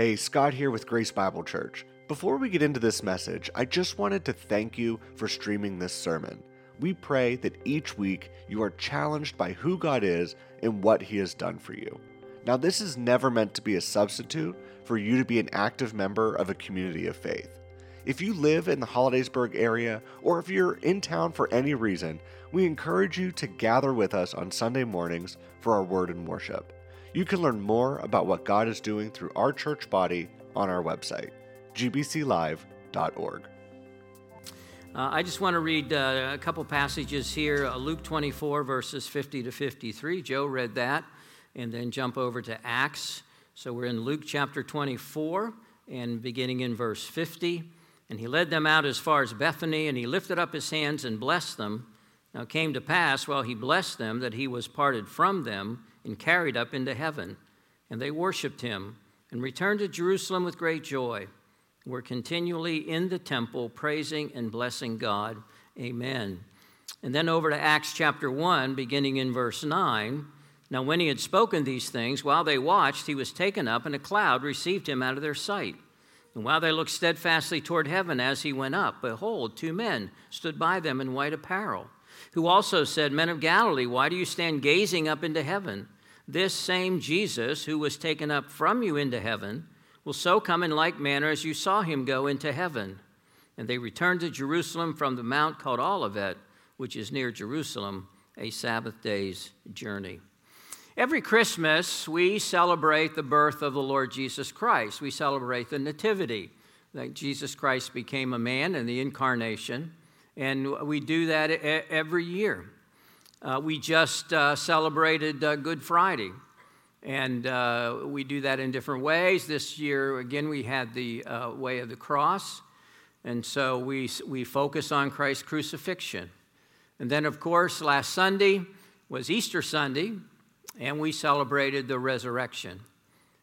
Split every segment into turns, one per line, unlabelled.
Hey, Scott here with Grace Bible Church. Before we get into this message, I just wanted to thank you for streaming this sermon. We pray that each week you are challenged by who God is and what He has done for you. Now, this is never meant to be a substitute for you to be an active member of a community of faith. If you live in the Hollidaysburg area, or if you're in town for any reason, we encourage you to gather with us on Sunday mornings for our word and worship. You can learn more about what God is doing through our church body on our website, gbclive.org.
Uh, I just want to read uh, a couple passages here uh, Luke 24, verses 50 to 53. Joe read that, and then jump over to Acts. So we're in Luke chapter 24, and beginning in verse 50. And he led them out as far as Bethany, and he lifted up his hands and blessed them. Now it came to pass, while he blessed them, that he was parted from them and carried up into heaven. And they worshiped him and returned to Jerusalem with great joy. Were continually in the temple praising and blessing God. Amen. And then over to Acts chapter 1, beginning in verse 9. Now, when he had spoken these things, while they watched, he was taken up, and a cloud received him out of their sight. And while they looked steadfastly toward heaven as he went up, behold, two men stood by them in white apparel, who also said, Men of Galilee, why do you stand gazing up into heaven? This same Jesus, who was taken up from you into heaven, will so come in like manner as you saw him go into heaven. And they returned to Jerusalem from the mount called Olivet, which is near Jerusalem, a Sabbath day's journey. Every Christmas, we celebrate the birth of the Lord Jesus Christ. We celebrate the Nativity, that Jesus Christ became a man in the incarnation, and we do that every year. Uh, we just uh, celebrated uh, Good Friday, and uh, we do that in different ways. This year, again, we had the uh, way of the cross, and so we, we focus on Christ's crucifixion. And then, of course, last Sunday was Easter Sunday, and we celebrated the resurrection.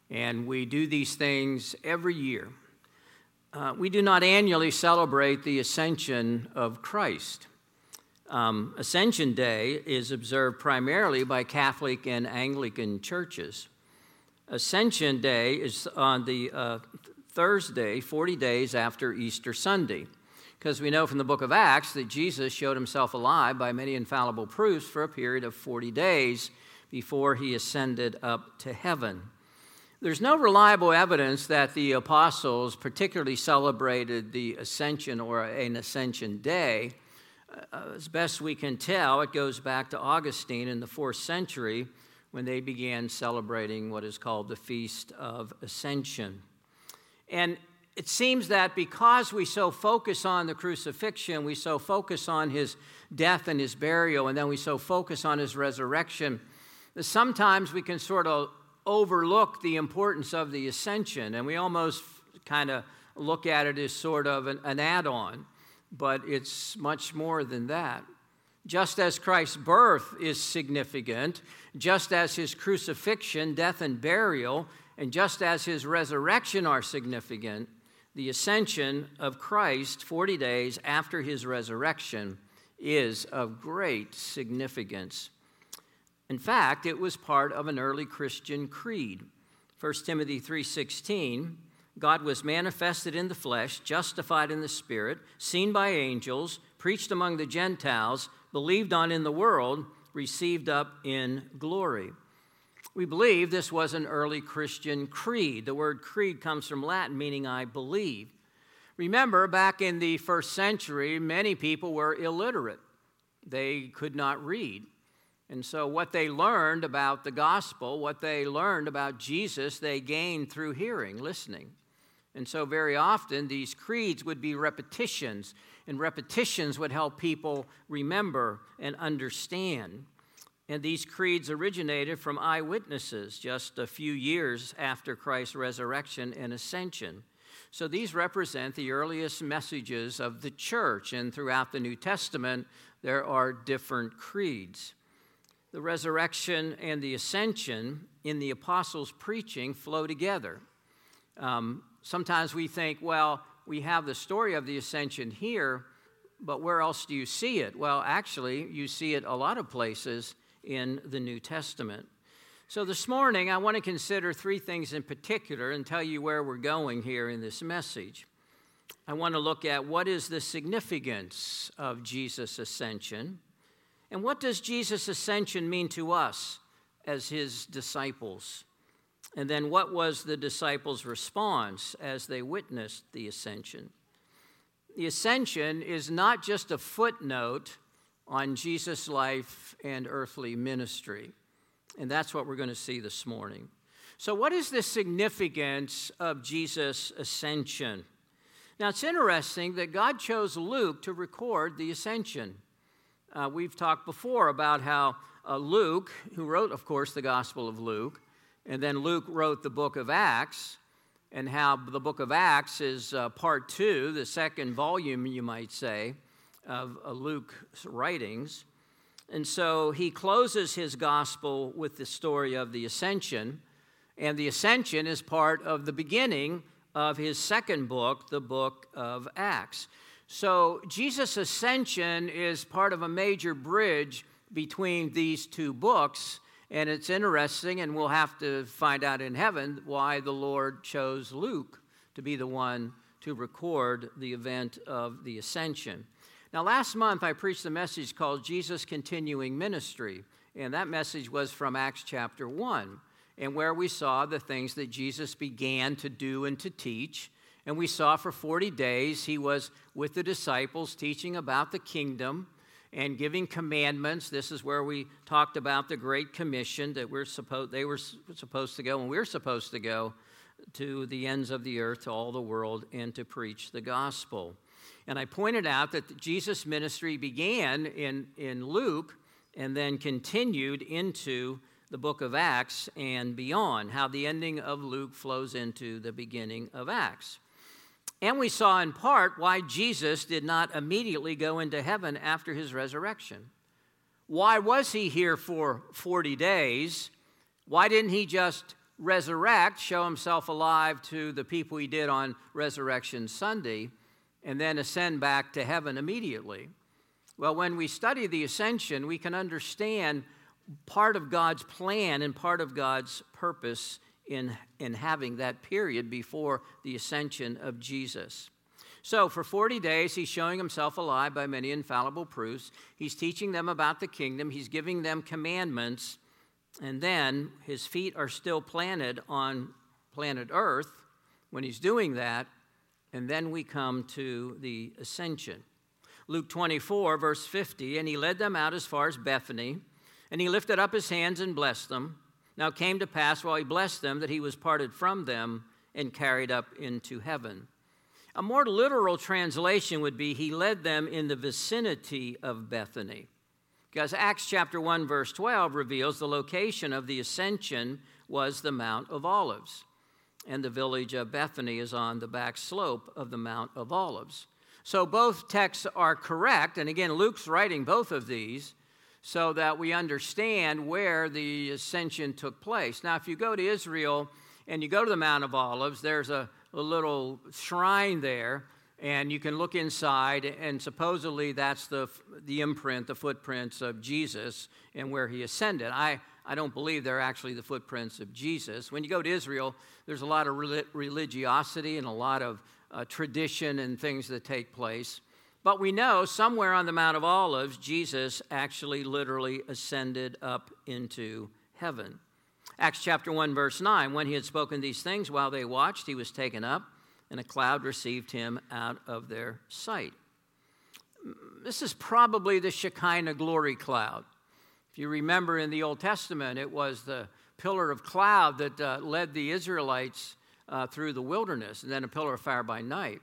And we do these things every year. Uh, we do not annually celebrate the ascension of Christ. Um, ascension Day is observed primarily by Catholic and Anglican churches. Ascension Day is on the uh, Thursday, 40 days after Easter Sunday, because we know from the book of Acts that Jesus showed himself alive by many infallible proofs for a period of 40 days before he ascended up to heaven. There's no reliable evidence that the apostles particularly celebrated the ascension or an ascension day. Uh, as best we can tell, it goes back to Augustine in the fourth century when they began celebrating what is called the Feast of Ascension. And it seems that because we so focus on the crucifixion, we so focus on his death and his burial, and then we so focus on his resurrection, sometimes we can sort of overlook the importance of the ascension and we almost kind of look at it as sort of an, an add on, but it's much more than that. Just as Christ's birth is significant, just as his crucifixion, death, and burial, and just as his resurrection are significant, the ascension of Christ 40 days after his resurrection is of great significance. In fact, it was part of an early Christian creed. 1 Timothy 3:16, God was manifested in the flesh, justified in the spirit, seen by angels, preached among the Gentiles, believed on in the world, received up in glory. We believe this was an early Christian creed. The word creed comes from Latin meaning I believe. Remember, back in the first century, many people were illiterate. They could not read. And so, what they learned about the gospel, what they learned about Jesus, they gained through hearing, listening. And so, very often, these creeds would be repetitions, and repetitions would help people remember and understand. And these creeds originated from eyewitnesses just a few years after Christ's resurrection and ascension. So, these represent the earliest messages of the church, and throughout the New Testament, there are different creeds. The resurrection and the ascension in the apostles' preaching flow together. Um, sometimes we think, well, we have the story of the ascension here, but where else do you see it? Well, actually, you see it a lot of places in the New Testament. So, this morning, I want to consider three things in particular and tell you where we're going here in this message. I want to look at what is the significance of Jesus' ascension, and what does Jesus' ascension mean to us as his disciples? And then, what was the disciples' response as they witnessed the ascension? The ascension is not just a footnote on Jesus' life and earthly ministry. And that's what we're going to see this morning. So, what is the significance of Jesus' ascension? Now, it's interesting that God chose Luke to record the ascension. Uh, we've talked before about how uh, Luke, who wrote, of course, the Gospel of Luke, and then Luke wrote the book of Acts, and how the book of Acts is uh, part two, the second volume, you might say, of uh, Luke's writings. And so he closes his gospel with the story of the ascension. And the ascension is part of the beginning of his second book, the book of Acts. So Jesus' ascension is part of a major bridge between these two books. And it's interesting, and we'll have to find out in heaven why the Lord chose Luke to be the one to record the event of the ascension. Now, last month I preached a message called Jesus Continuing Ministry, and that message was from Acts chapter 1, and where we saw the things that Jesus began to do and to teach. And we saw for 40 days he was with the disciples teaching about the kingdom and giving commandments. This is where we talked about the Great Commission that we're supposed, they were supposed to go, and we're supposed to go to the ends of the earth, to all the world, and to preach the gospel. And I pointed out that Jesus' ministry began in, in Luke and then continued into the book of Acts and beyond, how the ending of Luke flows into the beginning of Acts. And we saw in part why Jesus did not immediately go into heaven after his resurrection. Why was he here for 40 days? Why didn't he just resurrect, show himself alive to the people he did on Resurrection Sunday? and then ascend back to heaven immediately. Well, when we study the ascension, we can understand part of God's plan and part of God's purpose in, in having that period before the ascension of Jesus. So, for 40 days, he's showing himself alive by many infallible proofs. He's teaching them about the kingdom, he's giving them commandments, and then his feet are still planted on planet Earth when he's doing that, and then we come to the ascension. Luke 24, verse 50, and he led them out as far as Bethany, and he lifted up his hands and blessed them. Now it came to pass while he blessed them that he was parted from them and carried up into heaven. A more literal translation would be he led them in the vicinity of Bethany. Because Acts chapter 1 verse 12 reveals the location of the ascension was the Mount of Olives and the village of Bethany is on the back slope of the Mount of Olives. So both texts are correct, and again, Luke's writing both of these so that we understand where the ascension took place. Now, if you go to Israel and you go to the Mount of Olives, there's a, a little shrine there, and you can look inside, and supposedly that's the, the imprint, the footprints of Jesus and where he ascended. I, I don't believe they're actually the footprints of Jesus. When you go to Israel, there's a lot of religiosity and a lot of uh, tradition and things that take place. But we know somewhere on the Mount of Olives, Jesus actually literally ascended up into heaven. Acts chapter 1, verse 9 when he had spoken these things while they watched, he was taken up, and a cloud received him out of their sight. This is probably the Shekinah glory cloud. If you remember in the Old Testament, it was the pillar of cloud that uh, led the Israelites uh, through the wilderness, and then a pillar of fire by night.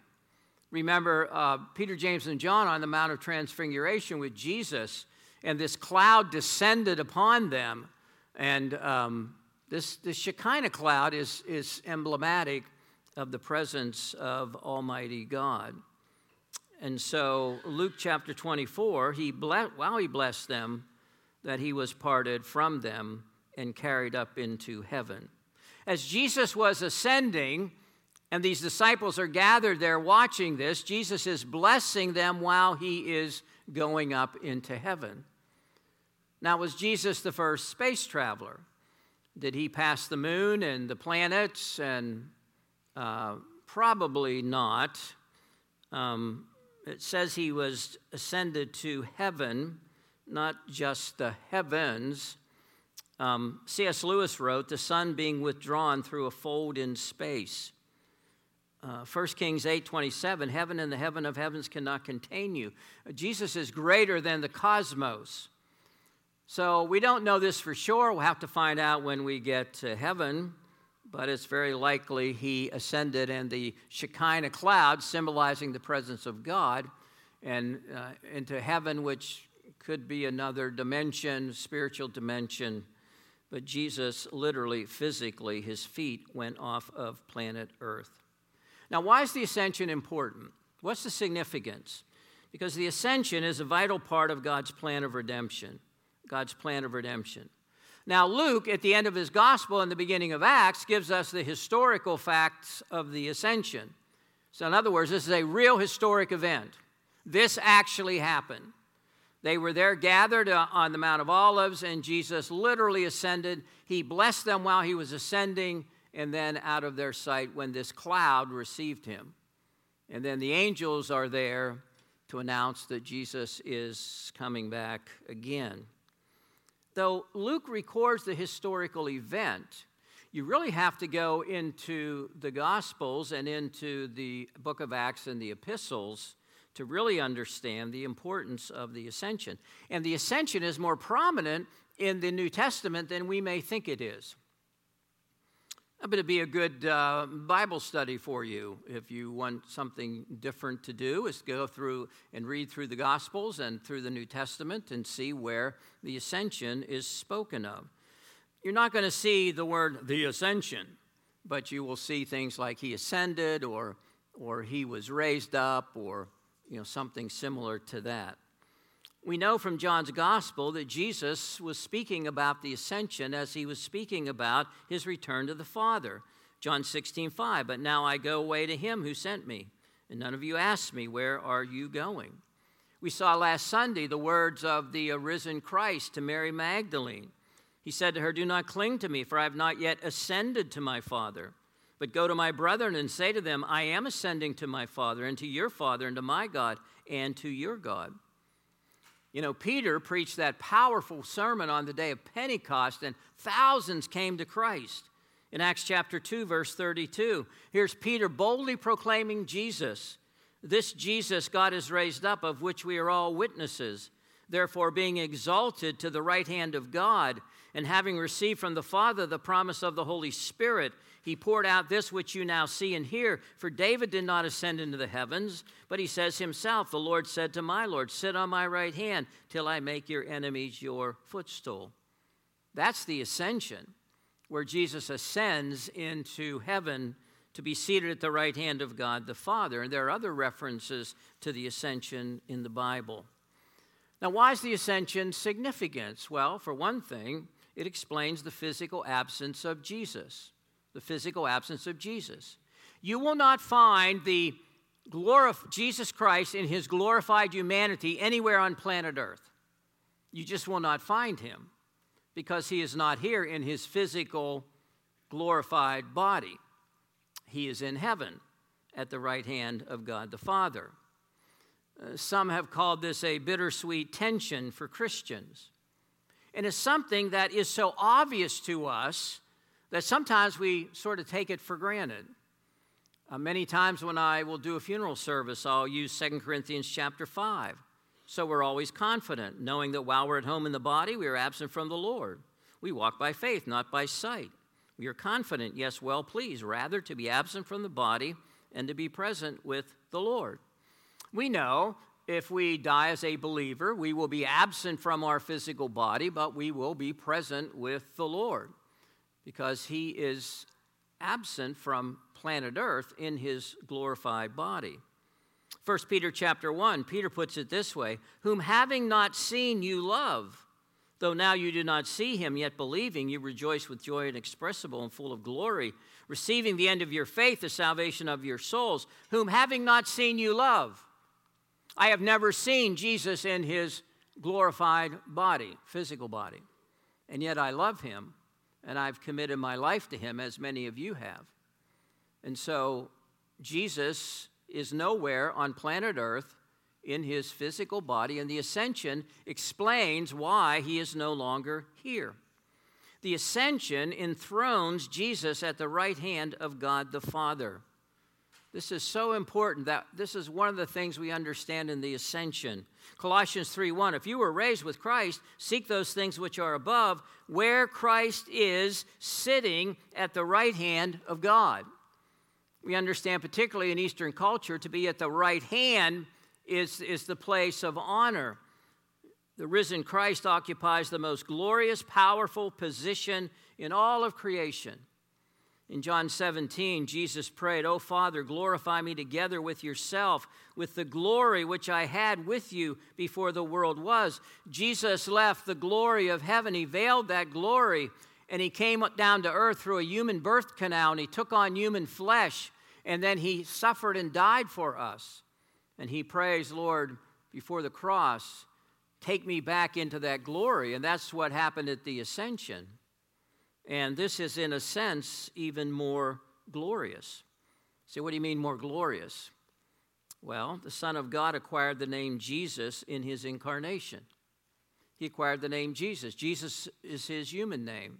Remember uh, Peter, James, and John on the Mount of Transfiguration with Jesus, and this cloud descended upon them. And um, this, this Shekinah cloud is, is emblematic of the presence of Almighty God. And so, Luke chapter 24, he ble- while he blessed them, that he was parted from them and carried up into heaven. As Jesus was ascending, and these disciples are gathered there watching this, Jesus is blessing them while he is going up into heaven. Now, was Jesus the first space traveler? Did he pass the moon and the planets? And uh, probably not. Um, it says he was ascended to heaven, not just the heavens. Um, C.S. Lewis wrote, The sun being withdrawn through a fold in space. Uh, 1 Kings 8:27 heaven and the heaven of heavens cannot contain you. Jesus is greater than the cosmos. So we don't know this for sure. We'll have to find out when we get to heaven, but it's very likely he ascended in the Shekinah cloud symbolizing the presence of God and uh, into heaven which could be another dimension, spiritual dimension. But Jesus literally physically his feet went off of planet Earth. Now, why is the ascension important? What's the significance? Because the ascension is a vital part of God's plan of redemption. God's plan of redemption. Now, Luke, at the end of his gospel in the beginning of Acts, gives us the historical facts of the ascension. So, in other words, this is a real historic event. This actually happened. They were there gathered uh, on the Mount of Olives, and Jesus literally ascended. He blessed them while he was ascending, and then out of their sight when this cloud received him. And then the angels are there to announce that Jesus is coming back again. Though Luke records the historical event, you really have to go into the Gospels and into the book of Acts and the epistles to really understand the importance of the ascension. And the ascension is more prominent in the New Testament than we may think it is. That would be a good uh, Bible study for you if you want something different to do. Is go through and read through the Gospels and through the New Testament and see where the ascension is spoken of. You're not going to see the word the ascension, but you will see things like he ascended or or he was raised up or you know something similar to that. We know from John's gospel that Jesus was speaking about the ascension as he was speaking about his return to the Father. John 16, 5. But now I go away to him who sent me, and none of you asked me, Where are you going? We saw last Sunday the words of the arisen Christ to Mary Magdalene. He said to her, Do not cling to me, for I have not yet ascended to my Father. But go to my brethren and say to them, I am ascending to my Father, and to your Father, and to my God, and to your God. You know, Peter preached that powerful sermon on the day of Pentecost, and thousands came to Christ. In Acts chapter 2, verse 32, here's Peter boldly proclaiming Jesus. This Jesus God has raised up, of which we are all witnesses. Therefore, being exalted to the right hand of God, and having received from the Father the promise of the Holy Spirit, he poured out this which you now see and hear. For David did not ascend into the heavens, but he says himself, The Lord said to my Lord, Sit on my right hand till I make your enemies your footstool. That's the ascension, where Jesus ascends into heaven to be seated at the right hand of God the Father. And there are other references to the ascension in the Bible. Now, why is the ascension significant? Well, for one thing, it explains the physical absence of Jesus. The physical absence of Jesus. You will not find the glorif- Jesus Christ in his glorified humanity anywhere on planet Earth. You just will not find him because he is not here in his physical glorified body. He is in heaven at the right hand of God the Father. Uh, some have called this a bittersweet tension for Christians. And it's something that is so obvious to us that sometimes we sort of take it for granted. Uh, many times when I will do a funeral service, I'll use 2 Corinthians chapter 5. So we're always confident, knowing that while we're at home in the body, we are absent from the Lord. We walk by faith, not by sight. We are confident, yes, well pleased, rather to be absent from the body and to be present with the Lord. We know if we die as a believer, we will be absent from our physical body, but we will be present with the Lord because he is absent from planet earth in his glorified body. 1 peter chapter 1 peter puts it this way whom having not seen you love though now you do not see him yet believing you rejoice with joy inexpressible and full of glory receiving the end of your faith the salvation of your souls. Whom having not seen you love I have never seen Jesus in his glorified body, physical body, and yet I love him and I've committed my life to him, as many of you have. And so Jesus is nowhere on planet Earth in his physical body, and the ascension explains why he is no longer here. The ascension enthrones Jesus at the right hand of God the Father. This is so important that this is one of the things we understand in the ascension. Colossians 3:1 If you were raised with Christ, seek those things which are above, where Christ is sitting at the right hand of God. We understand particularly in Eastern culture to be at the right hand is, is the place of honor. The risen Christ occupies the most glorious, powerful position in all of creation. In John 17, Jesus prayed, O Father, glorify me together with yourself, with the glory which I had with you before the world was. Jesus left the glory of heaven, he veiled that glory, and he came down to earth through a human birth canal, and he took on human flesh, and then he suffered and died for us. And he prays, Lord, before the cross, take me back into that glory. And that's what happened at the ascension. And this is, in a sense, even more glorious. So, what do you mean more glorious? Well, the Son of God acquired the name Jesus in his incarnation. He acquired the name Jesus. Jesus is his human name.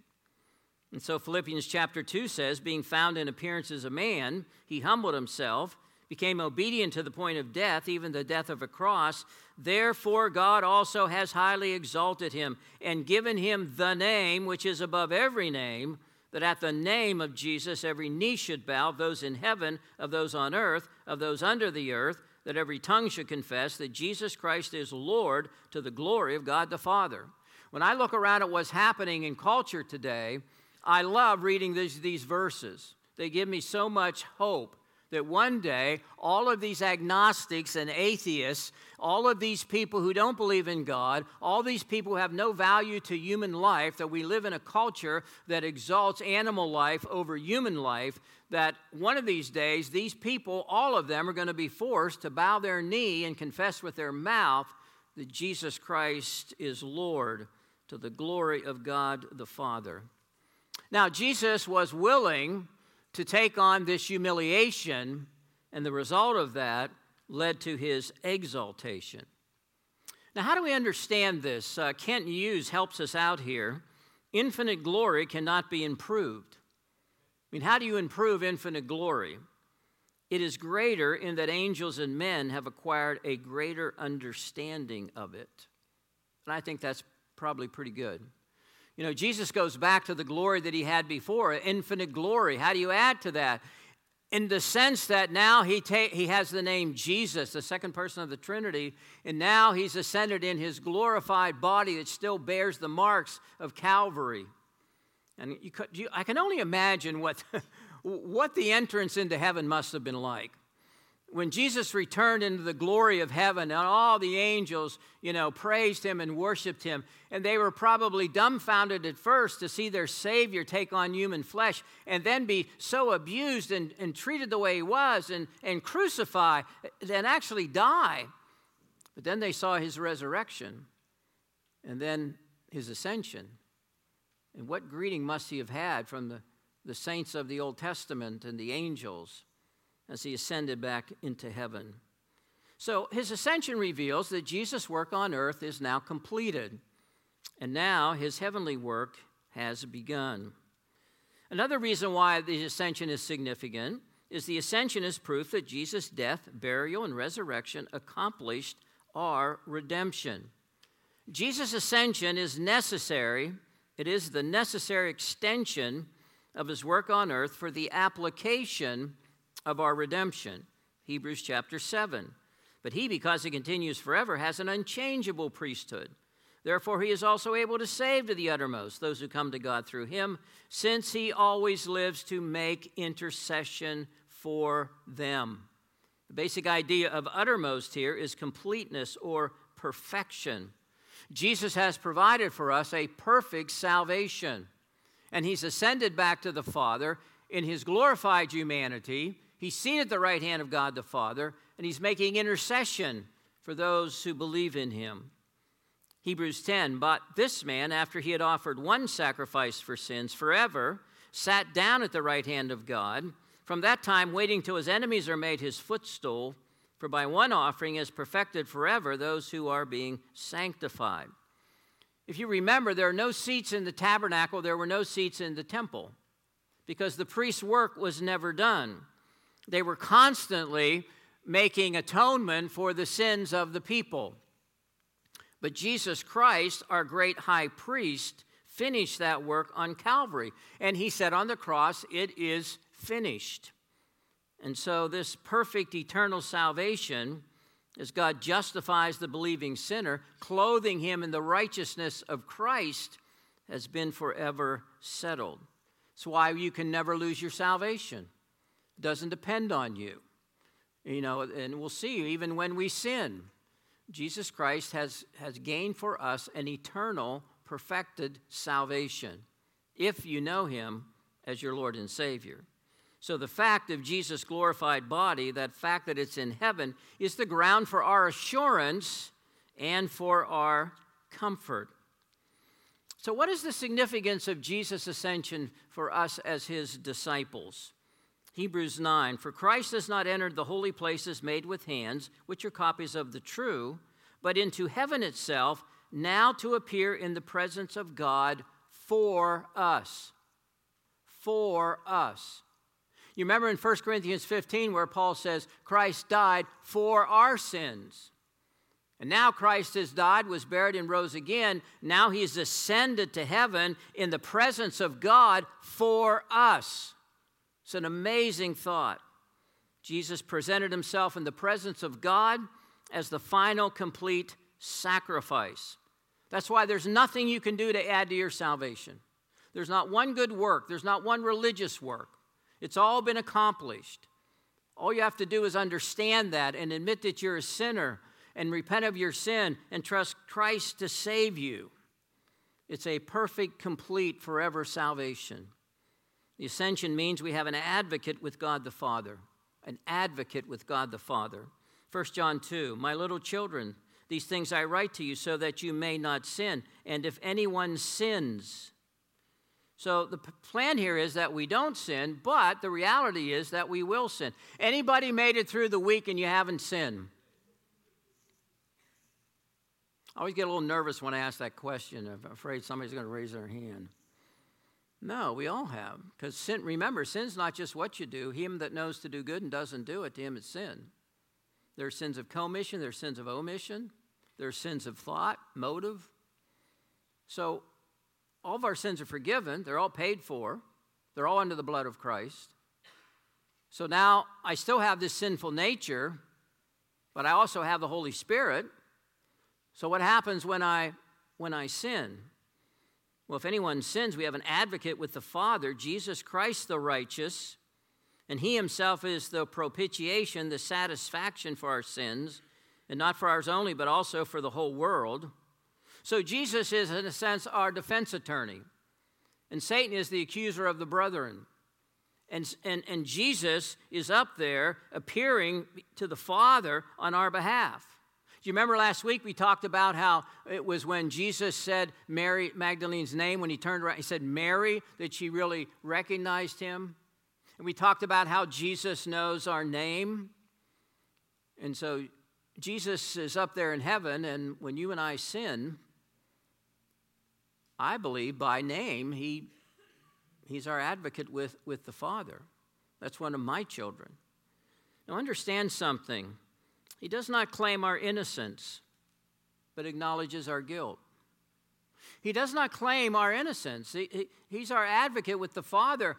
And so Philippians chapter 2 says, being found in appearance as a man, he humbled himself, became obedient to the point of death, even the death of a cross. Therefore, God also has highly exalted him and given him the name which is above every name, that at the name of Jesus every knee should bow, those in heaven, of those on earth, of those under the earth, that every tongue should confess that Jesus Christ is Lord to the glory of God the Father. When I look around at what's happening in culture today, I love reading these, these verses. They give me so much hope that one day all of these agnostics and atheists, all of these people who don't believe in God, all these people who have no value to human life, that we live in a culture that exalts animal life over human life, that one of these days these people, all of them, are going to be forced to bow their knee and confess with their mouth that Jesus Christ is Lord to the glory of God the Father. Now, Jesus was willing to take on this humiliation, and the result of that led to his exaltation. Now, how do we understand this? Uh, Kent Hughes helps us out here. Infinite glory cannot be improved. I mean, how do you improve infinite glory? It is greater in that angels and men have acquired a greater understanding of it. And I think that's probably pretty good. You know, Jesus goes back to the glory that he had before, infinite glory. How do you add to that? In the sense that now he, ta- he has the name Jesus, the second person of the Trinity, and now he's ascended in his glorified body that still bears the marks of Calvary. And you could, you, I can only imagine what, what the entrance into heaven must have been like when Jesus returned into the glory of heaven and all the angels, you know, praised him and worshiped him, and they were probably dumbfounded at first to see their Savior take on human flesh and then be so abused and, and treated the way he was and, and crucified and actually die. But then they saw his resurrection and then his ascension. And what greeting must he have had from the, the saints of the Old Testament and the angels? As he ascended back into heaven. So his ascension reveals that Jesus' work on earth is now completed, and now his heavenly work has begun. Another reason why the ascension is significant is the ascension is proof that Jesus' death, burial, and resurrection accomplished our redemption. Jesus' ascension is necessary, it is the necessary extension of his work on earth for the application of our redemption. Hebrews chapter 7. But he, because he continues forever, has an unchangeable priesthood. Therefore, he is also able to save to the uttermost those who come to God through him, since he always lives to make intercession for them. The basic idea of uttermost here is completeness or perfection. Jesus has provided for us a perfect salvation, and he's ascended back to the Father in his glorified humanity He's seated at the right hand of God the Father, and he's making intercession for those who believe in him. Hebrews 10 But this man, after he had offered one sacrifice for sins forever, sat down at the right hand of God, from that time waiting till his enemies are made his footstool. For by one offering is perfected forever those who are being sanctified. If you remember, there are no seats in the tabernacle, there were no seats in the temple, because the priest's work was never done. They were constantly making atonement for the sins of the people. But Jesus Christ, our great high priest, finished that work on Calvary. And he said on the cross, It is finished. And so, this perfect eternal salvation, as God justifies the believing sinner, clothing him in the righteousness of Christ, has been forever settled. That's why you can never lose your salvation. Doesn't depend on you. You know, and we'll see even when we sin, Jesus Christ has, has gained for us an eternal, perfected salvation if you know him as your Lord and Savior. So, the fact of Jesus' glorified body, that fact that it's in heaven, is the ground for our assurance and for our comfort. So, what is the significance of Jesus' ascension for us as his disciples? Hebrews 9 For Christ has not entered the holy places made with hands, which are copies of the true, but into heaven itself, now to appear in the presence of God for us. For us. You remember in 1 Corinthians 15 where Paul says, Christ died for our sins. And now Christ has died, was buried, and rose again. Now he's ascended to heaven in the presence of God for us. It's an amazing thought. Jesus presented himself in the presence of God as the final complete sacrifice. That's why there's nothing you can do to add to your salvation. There's not one good work, there's not one religious work. It's all been accomplished. All you have to do is understand that and admit that you're a sinner and repent of your sin and trust Christ to save you. It's a perfect, complete, forever salvation. The ascension means we have an advocate with God the Father, an advocate with God the Father. 1 John 2 My little children, these things I write to you so that you may not sin. And if anyone sins, so the plan here is that we don't sin, but the reality is that we will sin. Anybody made it through the week and you haven't sinned? I always get a little nervous when I ask that question. I'm afraid somebody's going to raise their hand. No, we all have. Because sin, remember, sin's not just what you do. Him that knows to do good and doesn't do it, to him it's sin. There are sins of commission, there are sins of omission, there are sins of thought, motive. So all of our sins are forgiven, they're all paid for, they're all under the blood of Christ. So now I still have this sinful nature, but I also have the Holy Spirit. So what happens when I when I sin? Well, if anyone sins, we have an advocate with the Father, Jesus Christ the righteous, and he himself is the propitiation, the satisfaction for our sins, and not for ours only, but also for the whole world. So Jesus is, in a sense, our defense attorney, and Satan is the accuser of the brethren. And, and, and Jesus is up there appearing to the Father on our behalf. Do you remember last week we talked about how it was when Jesus said Mary Magdalene's name when he turned around, he said Mary, that she really recognized him? And we talked about how Jesus knows our name. And so Jesus is up there in heaven, and when you and I sin, I believe by name, he, he's our advocate with, with the Father. That's one of my children. Now, understand something. He does not claim our innocence, but acknowledges our guilt. He does not claim our innocence. He, he, he's our advocate with the Father.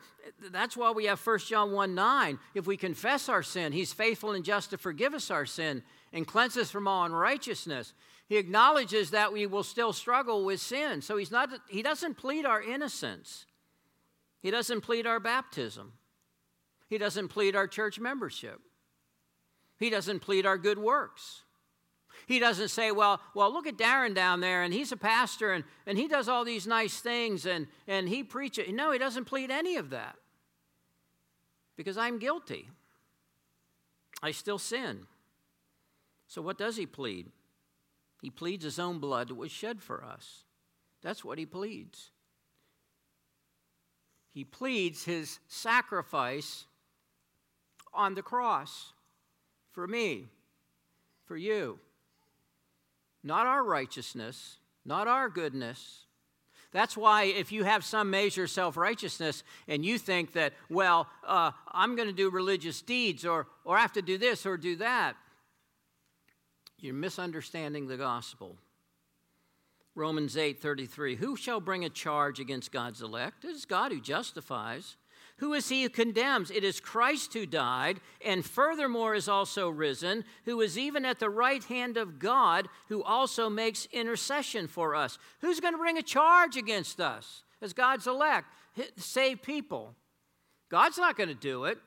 That's why we have 1 John 1 9. If we confess our sin, He's faithful and just to forgive us our sin and cleanse us from all unrighteousness. He acknowledges that we will still struggle with sin. So he's not, he doesn't plead our innocence, He doesn't plead our baptism, He doesn't plead our church membership. He doesn't plead our good works. He doesn't say, well, well, look at Darren down there, and he's a pastor, and, and he does all these nice things, and, and he preaches. No, he doesn't plead any of that. Because I'm guilty. I still sin. So what does he plead? He pleads his own blood that was shed for us. That's what he pleads. He pleads his sacrifice on the cross for me, for you. Not our righteousness, not our goodness. That's why, if you have some measure of self righteousness and you think that, well, uh, I'm going to do religious deeds or, or I have to do this or do that, you're misunderstanding the gospel. Romans 8 33. Who shall bring a charge against God's elect? It is God who justifies. Who is he who condemns? It is Christ who died, and furthermore is also risen, who is even at the right hand of God, who also makes intercession for us. Who's going to bring a charge against us as God's elect? Save people. God's not going to do it.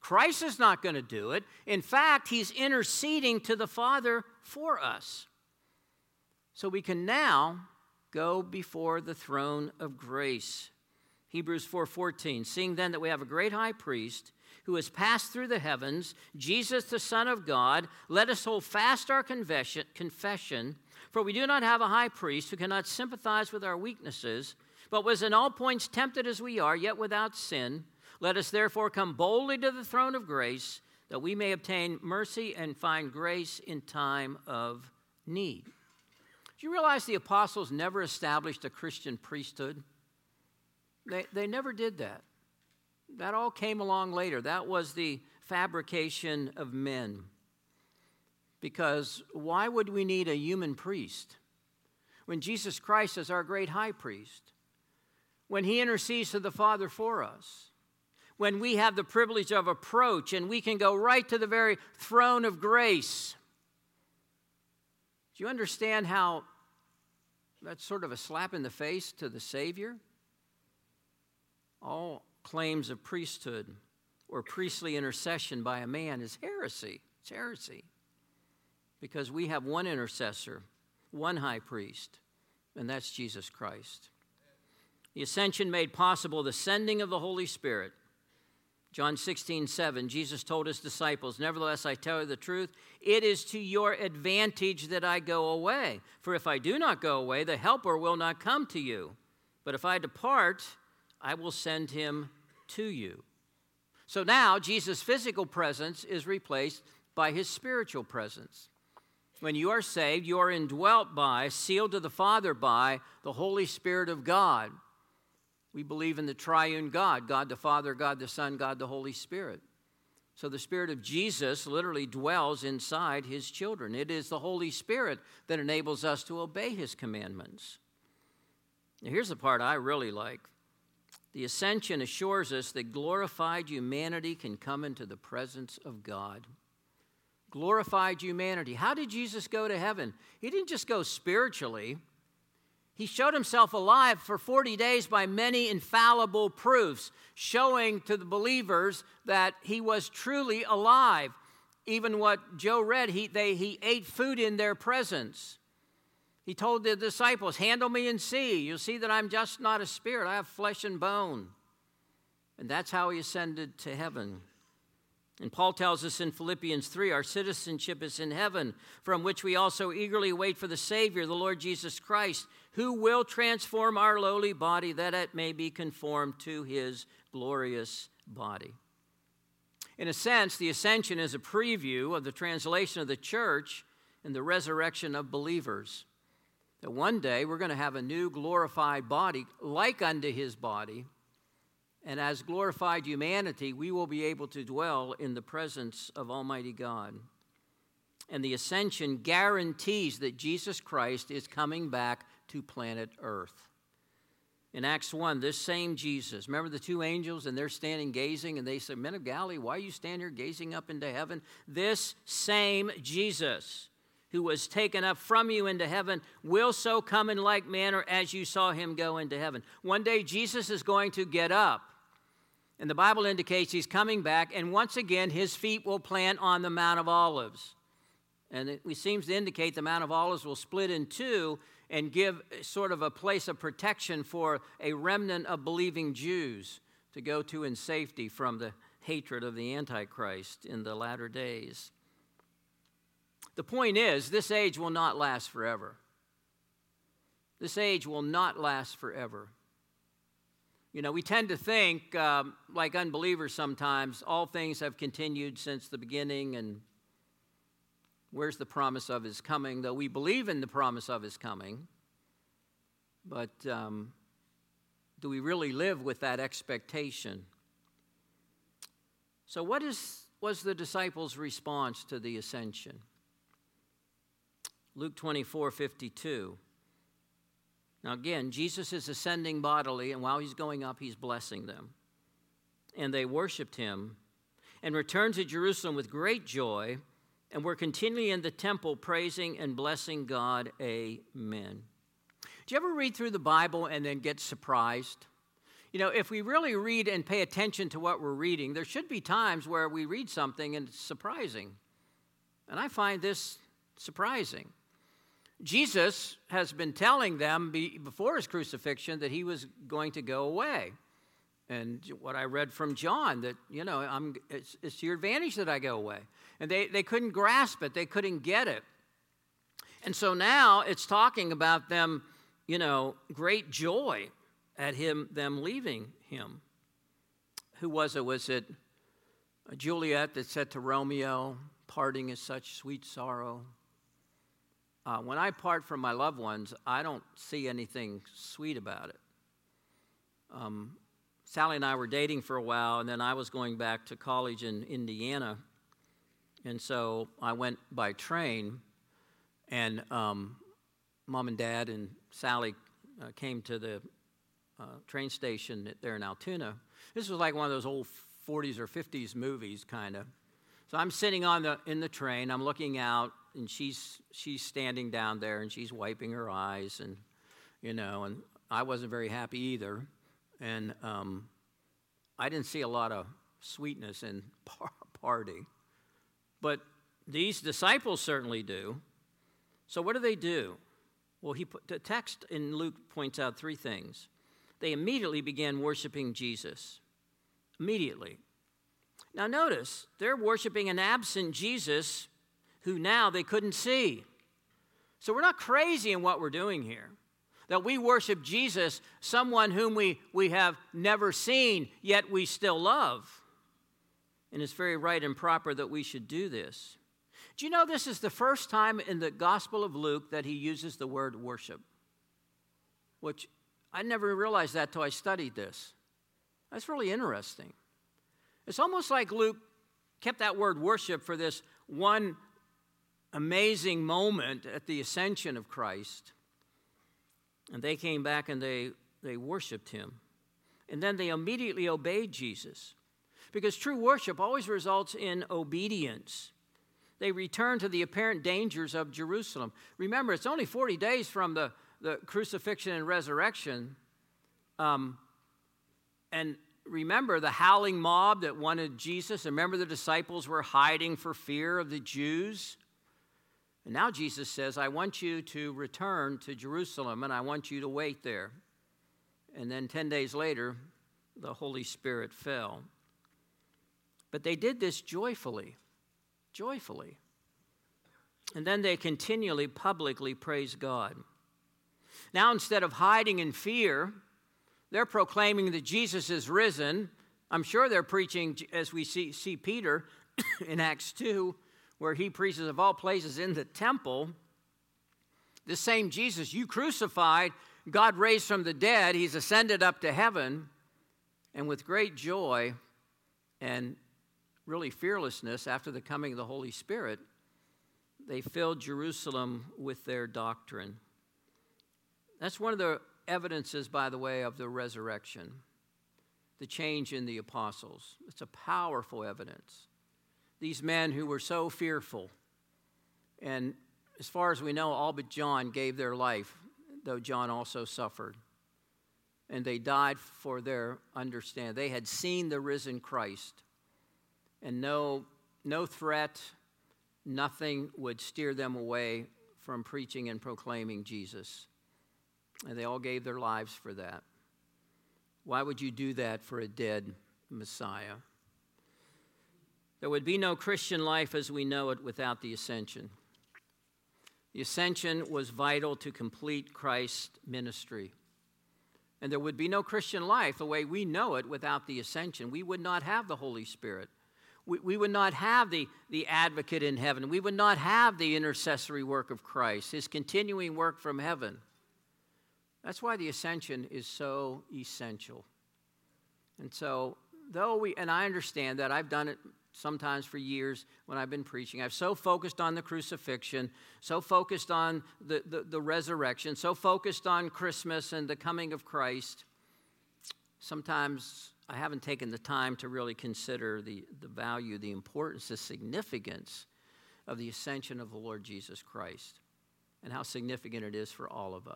Christ is not going to do it. In fact, he's interceding to the Father for us. So we can now go before the throne of grace. Hebrews 4:14 Seeing then that we have a great high priest who has passed through the heavens, Jesus the Son of God, let us hold fast our confession, confession, for we do not have a high priest who cannot sympathize with our weaknesses, but was in all points tempted as we are, yet without sin. Let us therefore come boldly to the throne of grace, that we may obtain mercy and find grace in time of need. Do you realize the apostles never established a Christian priesthood? They, they never did that. That all came along later. That was the fabrication of men. Because why would we need a human priest when Jesus Christ is our great high priest? When he intercedes to the Father for us? When we have the privilege of approach and we can go right to the very throne of grace? Do you understand how that's sort of a slap in the face to the Savior? All claims of priesthood or priestly intercession by a man is heresy. It's heresy. Because we have one intercessor, one high priest, and that's Jesus Christ. The ascension made possible the sending of the Holy Spirit John 16, 7, Jesus told his disciples, Nevertheless, I tell you the truth, it is to your advantage that I go away. For if I do not go away, the Helper will not come to you. But if I depart, I will send him to you. So now, Jesus' physical presence is replaced by his spiritual presence. When you are saved, you are indwelt by, sealed to the Father by, the Holy Spirit of God. We believe in the triune God God the Father, God the Son, God the Holy Spirit. So the Spirit of Jesus literally dwells inside his children. It is the Holy Spirit that enables us to obey his commandments. Now, here's the part I really like the ascension assures us that glorified humanity can come into the presence of God. Glorified humanity. How did Jesus go to heaven? He didn't just go spiritually. He showed himself alive for 40 days by many infallible proofs, showing to the believers that he was truly alive. Even what Joe read, he, they, he ate food in their presence. He told the disciples, Handle me and see. You'll see that I'm just not a spirit, I have flesh and bone. And that's how he ascended to heaven. And Paul tells us in Philippians 3 our citizenship is in heaven, from which we also eagerly wait for the Savior, the Lord Jesus Christ, who will transform our lowly body that it may be conformed to his glorious body. In a sense, the ascension is a preview of the translation of the church and the resurrection of believers. That one day we're going to have a new glorified body like unto his body and as glorified humanity, we will be able to dwell in the presence of Almighty God. And the ascension guarantees that Jesus Christ is coming back to planet Earth. In Acts 1, this same Jesus, remember the two angels, and they're standing gazing, and they say, Men of Galilee, why are you standing here gazing up into heaven? This same Jesus who was taken up from you into heaven will so come in like manner as you saw him go into heaven. One day Jesus is going to get up. And the Bible indicates he's coming back, and once again, his feet will plant on the Mount of Olives. And it seems to indicate the Mount of Olives will split in two and give sort of a place of protection for a remnant of believing Jews to go to in safety from the hatred of the Antichrist in the latter days. The point is, this age will not last forever. This age will not last forever. You know, we tend to think, um, like unbelievers sometimes, all things have continued since the beginning, and where's the promise of his coming? Though we believe in the promise of his coming, but um, do we really live with that expectation? So, what is, was the disciples' response to the ascension? Luke 24 52. Now, again, Jesus is ascending bodily, and while he's going up, he's blessing them. And they worshiped him and returned to Jerusalem with great joy and were continually in the temple praising and blessing God. Amen. Do you ever read through the Bible and then get surprised? You know, if we really read and pay attention to what we're reading, there should be times where we read something and it's surprising. And I find this surprising. Jesus has been telling them before his crucifixion that he was going to go away. And what I read from John, that, you know, I'm, it's, it's to your advantage that I go away. And they, they couldn't grasp it, they couldn't get it. And so now it's talking about them, you know, great joy at him, them leaving him. Who was it? Was it Juliet that said to Romeo, Parting is such sweet sorrow? Uh, when I part from my loved ones, I don't see anything sweet about it. Um, Sally and I were dating for a while, and then I was going back to college in Indiana. And so I went by train, and um, mom and dad and Sally uh, came to the uh, train station there in Altoona. This was like one of those old 40s or 50s movies, kind of. So I'm sitting on the, in the train, I'm looking out, and she's she's standing down there and she's wiping her eyes and you know and I wasn't very happy either. And um, I didn't see a lot of sweetness in par- party. But these disciples certainly do. So what do they do? Well he put the text in Luke points out three things. They immediately began worshiping Jesus. Immediately. Now notice they're worshiping an absent Jesus who now they couldn't see. So we're not crazy in what we're doing here. That we worship Jesus, someone whom we, we have never seen, yet we still love. And it's very right and proper that we should do this. Do you know this is the first time in the Gospel of Luke that he uses the word worship? Which I never realized that till I studied this. That's really interesting. It's almost like Luke kept that word worship for this one amazing moment at the ascension of Christ. And they came back and they, they worshiped him. And then they immediately obeyed Jesus. Because true worship always results in obedience. They returned to the apparent dangers of Jerusalem. Remember, it's only 40 days from the, the crucifixion and resurrection. Um, and remember the howling mob that wanted Jesus. And remember the disciples were hiding for fear of the Jews. And now Jesus says, I want you to return to Jerusalem and I want you to wait there. And then 10 days later, the Holy Spirit fell. But they did this joyfully, joyfully. And then they continually publicly praise God. Now, instead of hiding in fear, they're proclaiming that Jesus is risen. I'm sure they're preaching, as we see, see Peter in Acts 2, where he preaches of all places in the temple, the same Jesus you crucified, God raised from the dead, he's ascended up to heaven, and with great joy and really fearlessness after the coming of the Holy Spirit, they filled Jerusalem with their doctrine. That's one of the evidences, by the way, of the resurrection, the change in the apostles. It's a powerful evidence these men who were so fearful. And as far as we know, all but John gave their life, though John also suffered. And they died for their understand. They had seen the risen Christ, and no, no threat, nothing would steer them away from preaching and proclaiming Jesus. And they all gave their lives for that. Why would you do that for a dead Messiah? There would be no Christian life as we know it without the ascension. The ascension was vital to complete Christ's ministry. And there would be no Christian life the way we know it without the ascension. We would not have the Holy Spirit. We, we would not have the, the advocate in heaven. We would not have the intercessory work of Christ, his continuing work from heaven. That's why the ascension is so essential. And so, though we, and I understand that, I've done it sometimes for years when I've been preaching. I've so focused on the crucifixion, so focused on the, the, the, resurrection, so focused on Christmas and the coming of Christ. Sometimes I haven't taken the time to really consider the, the value, the importance, the significance of the ascension of the Lord Jesus Christ and how significant it is for all of us.